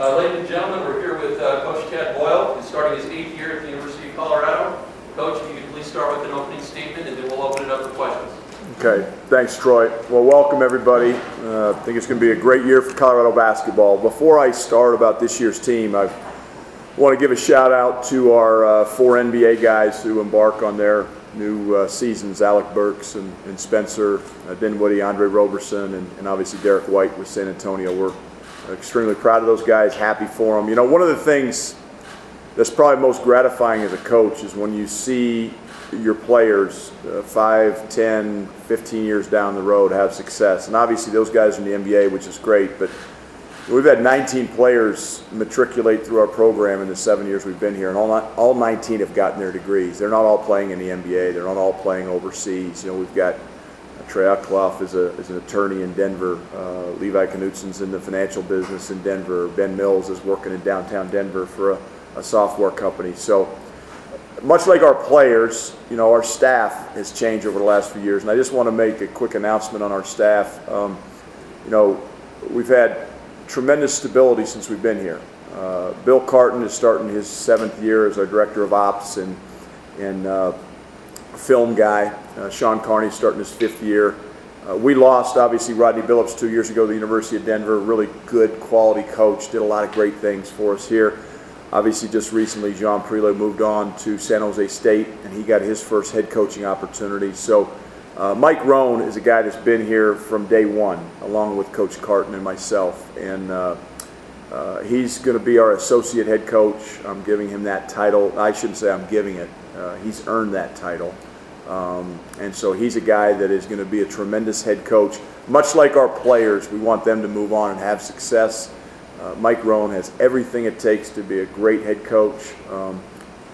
Uh, ladies and gentlemen, we're here with uh, Coach Tad Boyle, who's starting his eighth year at the University of Colorado. Coach, if you could please start with an opening statement, and then we'll open it up for questions. Okay, thanks, Troy. Well, welcome everybody. Uh, I think it's going to be a great year for Colorado basketball. Before I start about this year's team, I want to give a shout out to our uh, four NBA guys who embark on their new uh, seasons Alec Burks and, and Spencer uh, Dinwiddie, Andre Roberson, and, and obviously Derrick White with San Antonio. We're extremely proud of those guys, happy for them. You know, one of the things that's probably most gratifying as a coach is when you see your players uh, 5, 10, 15 years down the road have success. And obviously, those guys are in the NBA, which is great, but we've had 19 players matriculate through our program in the seven years we've been here, and all, all 19 have gotten their degrees. They're not all playing in the NBA, they're not all playing overseas. You know, we've got Trey Uckloff is, a, is an attorney in Denver. Uh, Levi Knutsson's in the financial business in Denver. Ben Mills is working in downtown Denver for a, a software company. So, much like our players, you know, our staff has changed over the last few years. And I just want to make a quick announcement on our staff. Um, you know, we've had tremendous stability since we've been here. Uh, Bill Cartun is starting his seventh year as our director of ops and, and uh, film guy. Uh, Sean Carney starting his fifth year. Uh, we lost, obviously, Rodney Billups two years ago the University of Denver. Really good, quality coach. Did a lot of great things for us here. Obviously, just recently, Jean Prioleau moved on to San Jose State, and he got his first head coaching opportunity. So, uh, Mike Rohn is a guy that's been here from day one, along with Coach Cartun and myself. And uh, uh, he's going to be our associate head coach. I'm giving him that title. I shouldn't say I'm giving it. Uh, he's earned that title. Um, and so he's a guy that is going to be a tremendous head coach. Much like our players, we want them to move on and have success. Uh, Mike Rohn has everything it takes to be a great head coach. Um,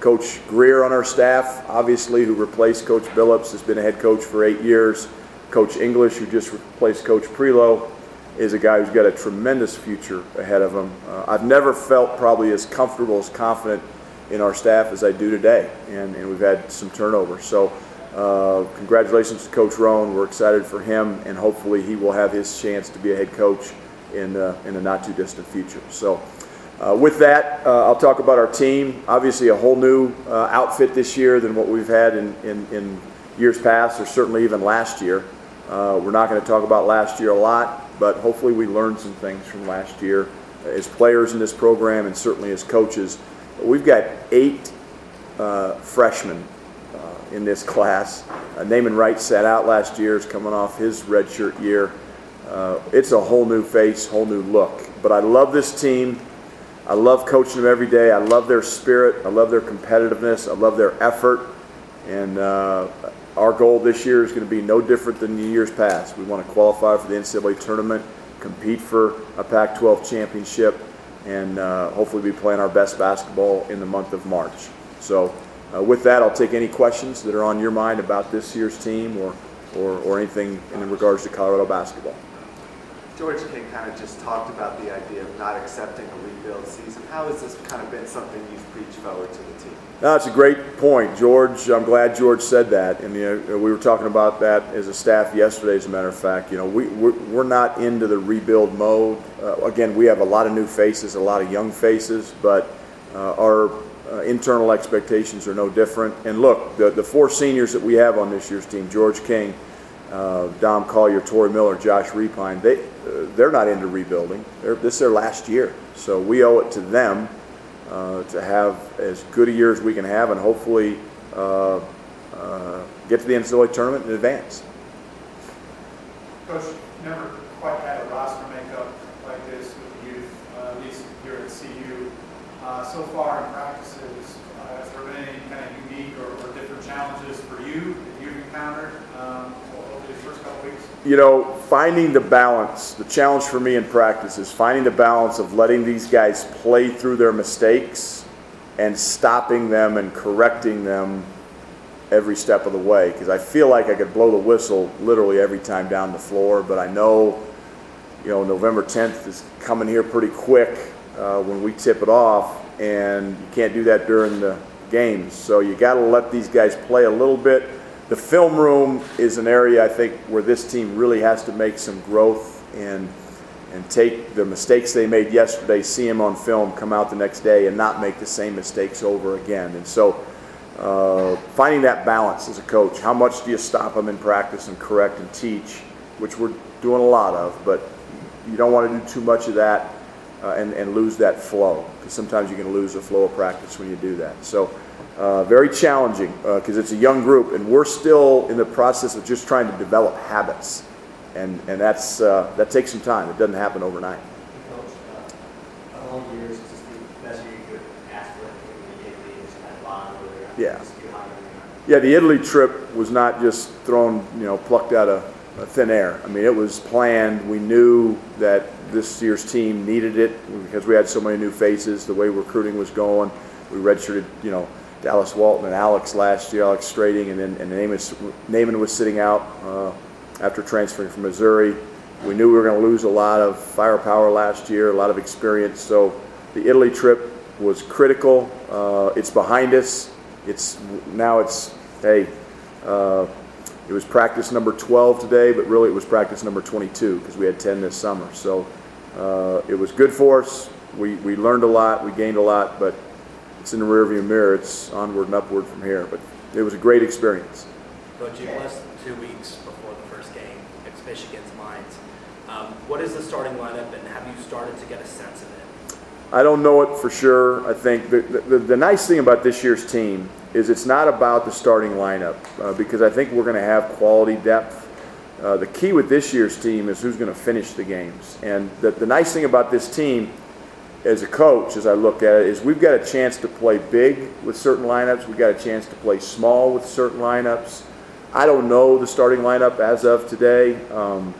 coach Greer on our staff, obviously, who replaced Coach Billups, has been a head coach for eight years. Coach English, who just replaced Coach Prioleau, is a guy who's got a tremendous future ahead of him. Uh, I've never felt probably as comfortable, as confident in our staff as I do today, and, and we've had some turnover. So, uh, congratulations to Coach Rohn. We're excited for him, and hopefully, he will have his chance to be a head coach in, uh, in a not too distant future. So, uh, with that, uh, I'll talk about our team. Obviously, a whole new uh, outfit this year than what we've had in, in, in years past, or certainly even last year. Uh, we're not going to talk about last year a lot, but hopefully, we learned some things from last year as players in this program and certainly as coaches. We've got eight freshmen in this class. Uh, Namon Wright sat out last year, is coming off his redshirt year. Uh, it's a whole new face, whole new look. But I love this team. I love coaching them every day. I love their spirit. I love their competitiveness. I love their effort. And uh, our goal this year is going to be no different than the years past. We want to qualify for the NCAA tournament, compete for a Pac 12 championship, and uh, hopefully be playing our best basketball in the month of March. So, uh, with that, I'll take any questions that are on your mind about this year's team or, or, or anything in regards to Colorado basketball. George King kind of just talked about the idea of not accepting a rebuild season. How has this kind of been something you've preached forward to the team? That's a great point, George. I'm glad George said that. And you know, we were talking about that as a staff yesterday, as a matter of fact. You know, we, we're, we're not into the rebuild mode. Uh, again, we have a lot of new faces, a lot of young faces, but uh, our uh, internal expectations are no different. And look, the, the four seniors that we have on this year's team, George King, uh, Dom Collier, Tory Miller, Josh Repine, they, uh, they're not into rebuilding. They're, this is their last year. So we owe it to them uh, to have as good a year as we can have and hopefully uh, uh, get to the NCAA tournament in advance. Coach, never quite had a roster makeup like this with the youth, at least here at CU. Uh, so far in practices, uh, has there been any kind of unique or, or different challenges for you that you've encountered um, over first couple weeks? You know, finding the balance, the challenge for me in practice is finding the balance of letting these guys play through their mistakes and stopping them and correcting them every step of the way because I feel like I could blow the whistle literally every time down the floor, but I know, you know, November 10th is coming here pretty quick uh, when we tip it off, and you can't do that during the games. So you got to let these guys play a little bit. The film room is an area I think where this team really has to make some growth and and take the mistakes they made yesterday, see them on film, come out the next day, and not make the same mistakes over again. And so, uh, finding that balance as a coach, how much do you stop them in practice and correct and teach, which we're doing a lot of, but you don't want to do too much of that uh, and, and lose that flow because sometimes you can lose the flow of practice when you do that. So, uh, very challenging because it's a young group and we're still in the process of just trying to develop habits, and and that's uh, that takes some time. It doesn't happen overnight. Coach, uh, of all years, is this the best year you could ask for, maybe the Italy, just kind of bond over there? Yeah. Just get higher than Yeah, the Italy trip was not just thrown, you know, plucked out of thin air. I mean, it was planned. We knew that this year's team needed it because we had so many new faces. The way recruiting was going, we registered, you know, Dallas Walton and Alex last year, Alex Strating, and then and Namon, Namon was sitting out uh, after transferring from Missouri. We knew we were going to lose a lot of firepower last year, a lot of experience. So the Italy trip was critical. Uh, it's behind us. It's now it's hey. Uh, it was practice number 12 today, but really it was practice number 22 because we had 10 this summer. So uh, it was good for us. We, we learned a lot, we gained a lot, but it's in the rearview mirror. It's onward and upward from here. But it was a great experience. Coach, you've less than two weeks before the first game, especially against Mines. Um, what is the starting lineup, and have you started to get a sense of it? I don't know it for sure. I think the, the, the nice thing about this year's team is it's not about the starting lineup uh, because I think we're going to have quality depth. Uh, the key with this year's team is who's going to finish the games. And the, the nice thing about this team, as a coach, as I look at it, is we've got a chance to play big with certain lineups. We've got a chance to play small with certain lineups. I don't know the starting lineup as of today, um,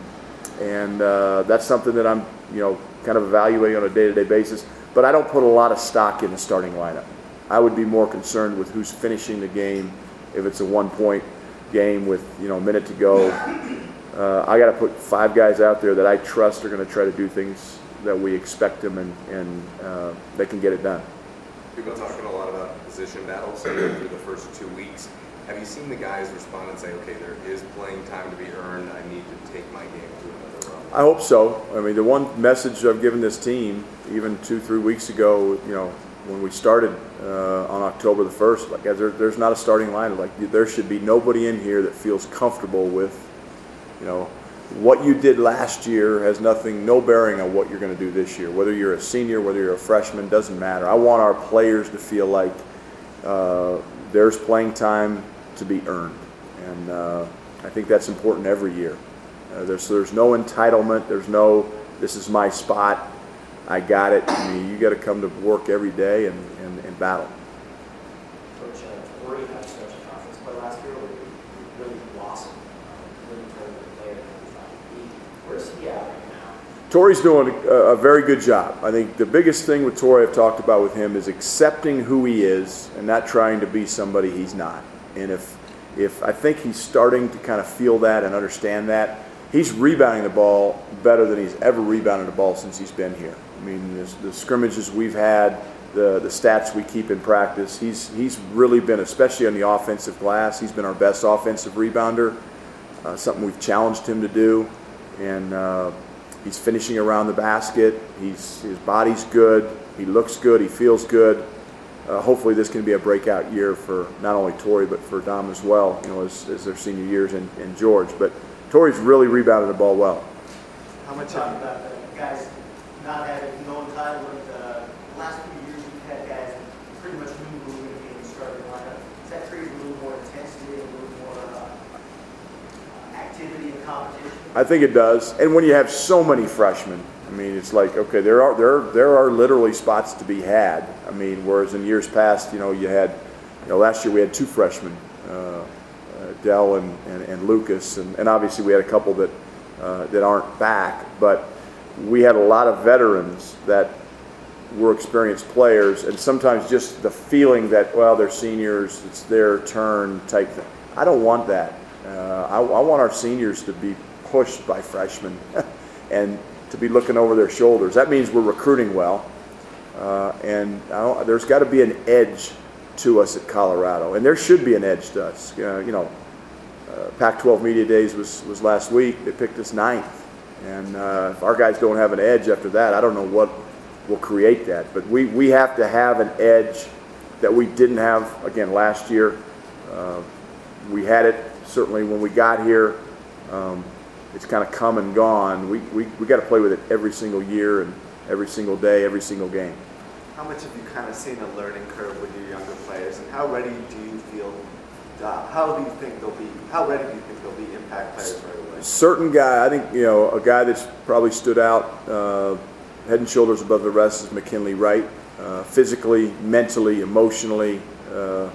and uh, that's something that I'm, you know, kind of evaluating on a day-to-day basis. But I don't put a lot of stock in the starting lineup. I would be more concerned with who's finishing the game. If it's a one-point game with you know a minute to go, uh, I got to put five guys out there that I trust are going to try to do things that we expect them and and uh, they can get it done. We've been talking a lot about position battles through the first two weeks. Have you seen the guys respond and say, okay, there is playing time to be earned. I need to take my game to another level? I hope so. I mean, the one message I've given this team, even two, three weeks ago, you know, when we started uh, on October the 1st, like there, there's not a starting lineup. Like there should be nobody in here that feels comfortable with, you know, what you did last year has nothing, no bearing on what you're going to do this year. Whether you're a senior, whether you're a freshman, doesn't matter. I want our players to feel like uh, there's playing time to be earned, and uh, I think that's important every year. Uh, there's there's no entitlement. There's no this is my spot. I got it. I mean, you got to come to work every day and, and, and battle. Coach, uh, had such a conference play last year where he really blossomed, um, really turned the player. Where's he at right now? Tory's doing a, a very good job. I think the biggest thing with Tory I've talked about with him is accepting who he is and not trying to be somebody he's not. And if if I think he's starting to kind of feel that and understand that, he's rebounding the ball better than he's ever rebounded the ball since he's been here. I mean, the, the scrimmages we've had, the the stats we keep in practice, he's he's really been, especially on the offensive glass, he's been our best offensive rebounder. Uh, something we've challenged him to do, and uh, he's finishing around the basket. He's his body's good. He looks good. He feels good. Uh, hopefully, this can be a breakout year for not only Tory but for Dom as well. You know, as, as their senior years and, and George. But Tory's really rebounded the ball well. How much about the guys not having no entitlement, uh, last few years we've had guys pretty much to be in the starting lineup. Does that create a little more intensity, a little more, uh, activity and competition? I think it does. And when you have so many freshmen, I mean, it's like okay, there are there there are literally spots to be had. I mean, whereas in years past, you know, you had, you know, last year we had two freshmen, uh, uh, Dell and, and, and Lucas, and, and obviously we had a couple that uh, that aren't back, but we had a lot of veterans that were experienced players, and sometimes just the feeling that well, they're seniors, it's their turn type thing. I don't want that. Uh, I, I want our seniors to be pushed by freshmen and to be looking over their shoulders. That means we're recruiting well, uh, and there's got to be an edge to us at Colorado, and there should be an edge to us. Uh, you know, uh, Pac-12 Media Days was, was last week. They picked us ninth. And uh, if our guys don't have an edge after that, I don't know what will create that. But we, we have to have an edge that we didn't have, again, last year. Uh, we had it certainly when we got here. Um, it's kind of come and gone. We, we, we got to play with it every single year and every single day, every single game. How much have you kind of seen a learning curve with your younger players, and how ready do you feel? Uh, how do you think they'll be? How ready do you think they'll be impact players right away? certain guy, I think, you know, a guy that's probably stood out uh, head and shoulders above the rest is McKinley Wright. Uh, physically, mentally, emotionally, uh,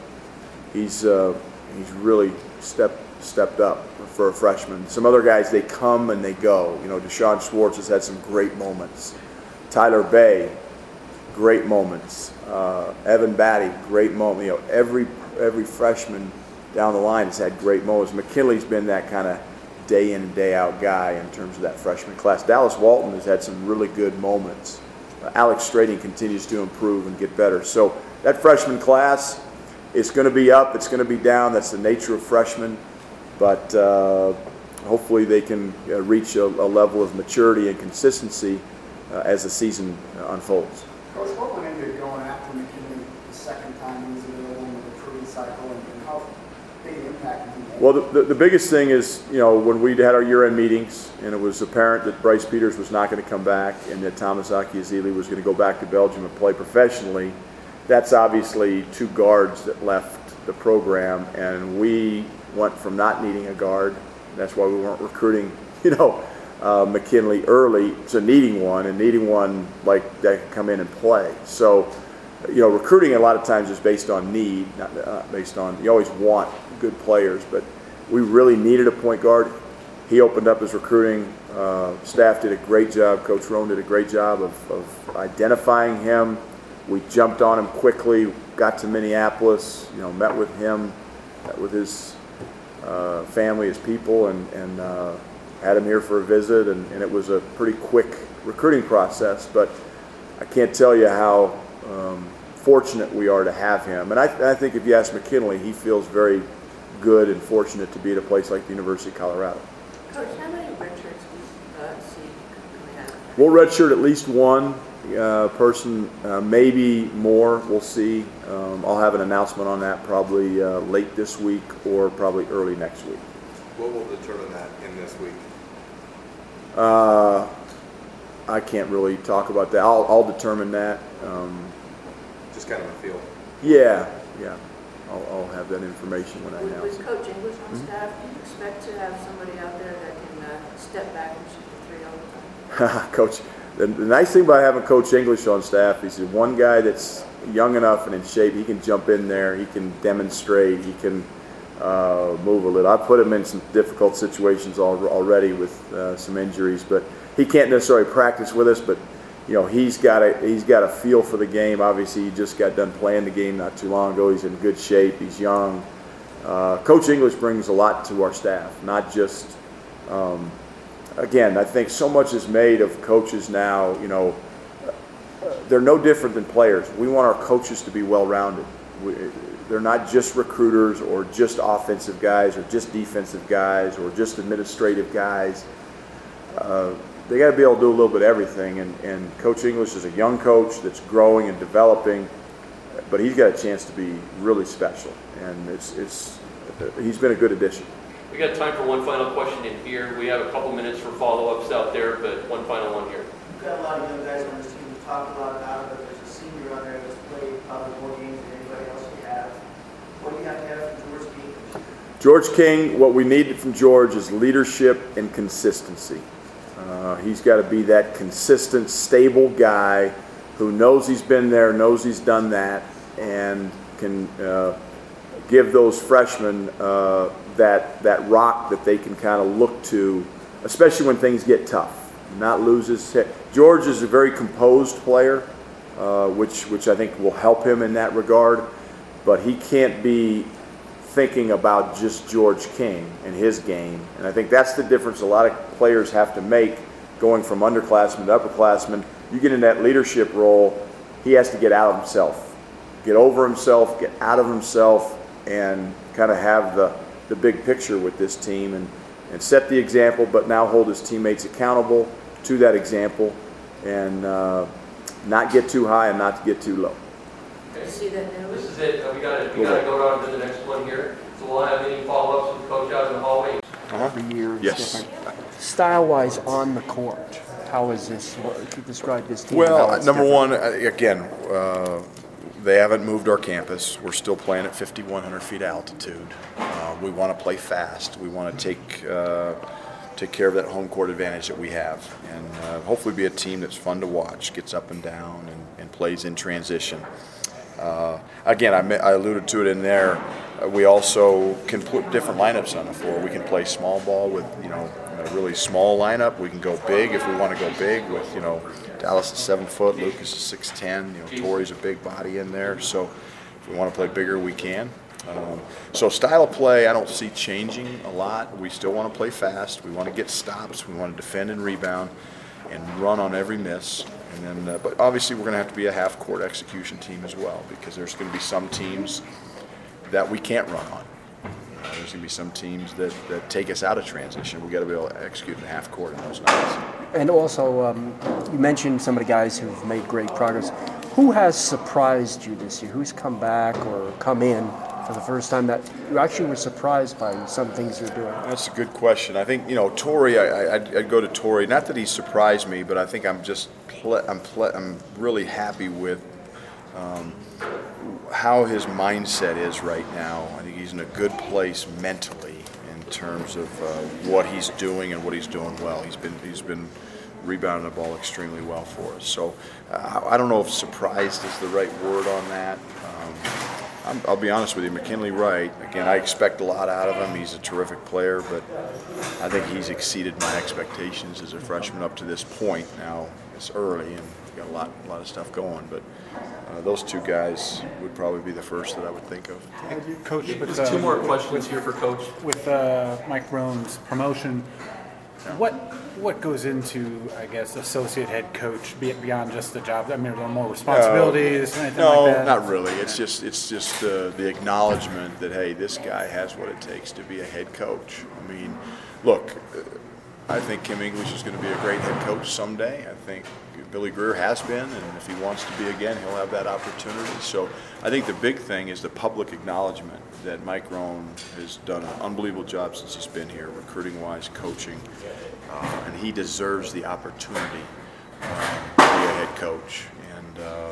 he's uh, he's really stepped stepped up for a freshman. Some other guys, they come and they go. You know, D'Shawn Schwartz has had some great moments. Tyler Bey, great moments. Uh, Evan Battey, great moment. You know, every every freshman down the line has had great moments. McKinley's been that kind of day in and day out guy in terms of that freshman class. Dallas Walton has had some really good moments. Uh, Alex Strating continues to improve and get better. So that freshman class, it's going to be up, it's going to be down. That's the nature of freshmen. But uh, hopefully they can uh, reach a, a level of maturity and consistency uh, as the season uh, unfolds. Coach, what went into going after McKinley the second time he was available in the recruiting cycle and and how big an impact did he make? Well, the, the, the biggest thing is, you know, when we had our year-end meetings, and it was apparent that Bryce Peters was not going to come back, and that Thomas Akyazili was going to go back to Belgium and play professionally, that's obviously two guards that left the program, and we went from not needing a guard. That's why we weren't recruiting, you know, uh, McKinley early to needing one, and needing one like that could come in and play. So, you know, recruiting a lot of times is based on need, not uh, based on. You always want good players, but we really needed a point guard. He opened up his recruiting. Uh, staff did a great job. Coach Rohn did a great job of, of identifying him. We jumped on him quickly. Got to Minneapolis. You know, met with him, met with his uh, family, his people, and and uh, had him here for a visit. And, and it was a pretty quick recruiting process. But I can't tell you how um, fortunate we are to have him. And I, I think if you ask McKinley, he feels very good and fortunate to be at a place like the University of Colorado. Coach, how many red shirts do you uh, see coming out? We'll redshirt at least one uh, person, uh, maybe more. We'll see. Um, I'll have an announcement on that probably uh, late this week or probably early next week. What will determine that in this week? I can't really talk about that. I'll, I'll determine that. Um, Just kind of a feel. yeah, yeah. I'll, I'll have that information when I With announce with it. Coach English on staff, do you expect to have somebody out there that can uh, step back and shoot the three all the time? Coach, the, the nice thing about having Coach English on staff is he's one guy that's young enough and in shape. He can jump in there. He can demonstrate. He can uh, move a little. I put him in some difficult situations al- already with uh, some injuries, but he can't necessarily practice with us. But you know, he's got a he's got a feel for the game. Obviously, he just got done playing the game not too long ago. He's in good shape. He's young. Uh, Coach English brings a lot to our staff, not just um, again, I think so much is made of coaches now, you know, they're no different than players. We want our coaches to be well rounded. They're not just recruiters or just offensive guys or just defensive guys or just administrative guys. Uh, they got to be able to do a little bit of everything. And, and Coach English is a young coach that's growing and developing, but he's got a chance to be really special. And it's, it's, he's been a good addition. We got time for one final question in here. We have a couple minutes for follow-ups out there, but one final one here. You've got a lot of young guys on this team, we talked a lot about it, but there's a senior on there that's played probably more games than anybody else we have. What do you have to have from George King? George King, what we need from George is leadership and consistency. Uh, he's got to be that consistent, stable guy who knows he's been there, knows he's done that, and can uh, give those freshmen uh, that that rock that they can kind of look to, especially when things get tough. Not lose his head. George is a very composed player, uh, which which I think will help him in that regard. But he can't be thinking about just George King and his game. And I think that's the difference a lot of players have to make going from underclassmen to upperclassmen. You get in that leadership role, he has to get out of himself, get over himself, get out of himself, and kind of have the, the big picture with this team. And, and set the example, but now hold his teammates accountable to that example and uh, not get too high and not to get too low. Okay. See that now? This is it, Uh, we gotta, we gotta go on to the next one here. So we'll have any follow-ups with Coach out in the hallway. every year is Yes. different. Style-wise on the court, how is this, what- if you describe this team? how Well, it's number different? one, uh, again, uh, they haven't moved our campus. We're still playing at 5,100 feet altitude. Uh, We want to play fast. We want to take, uh, take care of that home court advantage that we have. And uh, hopefully be a team that's fun to watch, gets up and down, and- and plays in transition. Uh, Again, I I alluded to it in there, uh, we also can put different lineups on the floor. We can play small ball with, you know, a really small lineup. We can go big if we want to go big with, you know, Dallas is seven foot, Lucas is six ten, you know, Tory's a big body in there. So if we want to play bigger, we can. Um, So style of play, I don't see changing a lot. We still want to play fast. We want to get stops. We want to defend and rebound and run on every miss. And then, uh, but obviously, we're going to have to be a half-court execution team as well because there's going to be some teams that we can't run on. You know, there's going to be some teams that, that take us out of transition. We got to be able to execute in half court in those nights. And also, um, you mentioned some of the guys who've made great progress. Who has surprised you this year? Who's come back or come in for the first time that you actually were surprised by some things you're doing? That's a good question. I think you know Tory, I, I'd go to Tory. Not that he surprised me, but I think I'm just ple- I'm ple- I'm really happy with um, how his mindset is right now. I think he's in a good place mentally in terms of uh, what he's doing and what he's doing well. He's been he's been rebounding the ball extremely well for us. So uh, I don't know if surprised is the right word on that. Um, I'm, I'll be honest with you, McKinley Wright. Again, I expect a lot out of him. He's a terrific player, but I think he's exceeded my expectations as a freshman up to this point. Now it's early and we've got a lot, a lot of stuff going, but uh, those two guys would probably be the first that I would think of. Coach, with, There's two uh, more questions here for Coach. with uh, Mike Rohn's promotion, what what goes into, I guess, associate head coach beyond just the job? I mean, are there more responsibilities, anything No, like that? not really. It's just it's just uh, the acknowledgement that hey, this guy has what it takes to be a head coach. I mean, look, uh, I think Kim English is going to be a great head coach someday. I think Billy Greer has been, and if he wants to be again, he'll have that opportunity. So I think the big thing is the public acknowledgement that Mike Rohn has done an unbelievable job since he's been here, recruiting wise, coaching, uh, and he deserves the opportunity uh, to be a head coach. And uh,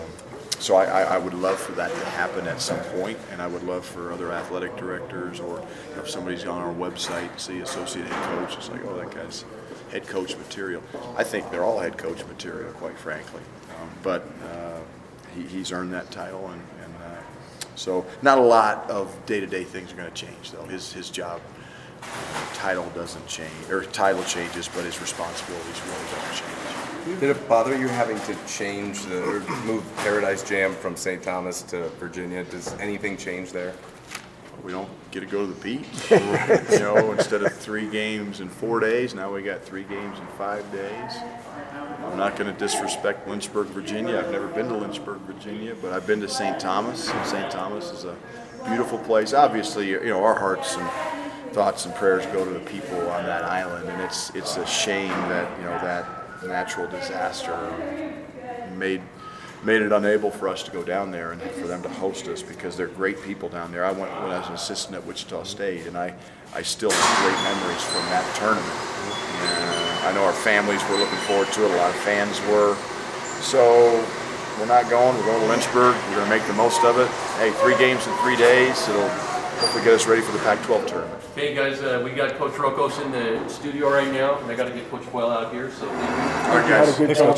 so I, I, I would love for that to happen at some point, and I would love for other athletic directors or if somebody's on our website and see associate head coach, it's like, oh, that guy's head coach material. I think they're all head coach material, quite frankly. Um, but uh, he, he's earned that title, and, and uh, so not a lot of day-to-day things are going to change, though. His his job uh, title doesn't change, or title changes, but his responsibilities really don't change. Did it bother you having to change the, or move Paradise Jam from St. Thomas to Virginia? Does anything change there? We don't get to go to the beach. you know, instead of three games in four days, now we got three games in five days. I'm not going to disrespect Lynchburg, Virginia. I've never been to Lynchburg, Virginia, but I've been to St. Thomas. And St. Thomas is a beautiful place. Obviously, you know, our hearts and thoughts and prayers go to the people on that island, and it's it's a shame that you know that natural disaster made made it unable for us to go down there and for them to host us because they're great people down there. I went when I was an assistant at Wichita State, and I, I still have great memories from that tournament. And I know our families were looking forward to it. A lot of fans were. So we're not going. We're going to Lynchburg. We're going to make the most of it. Hey, three games in three days. It'll hopefully get us ready for the Pac-12 tournament. Hey, guys, uh, we got Coach Rokos in the studio right now, and I gotta get Coach Boyle out here, so. All right, You had a guys. good job with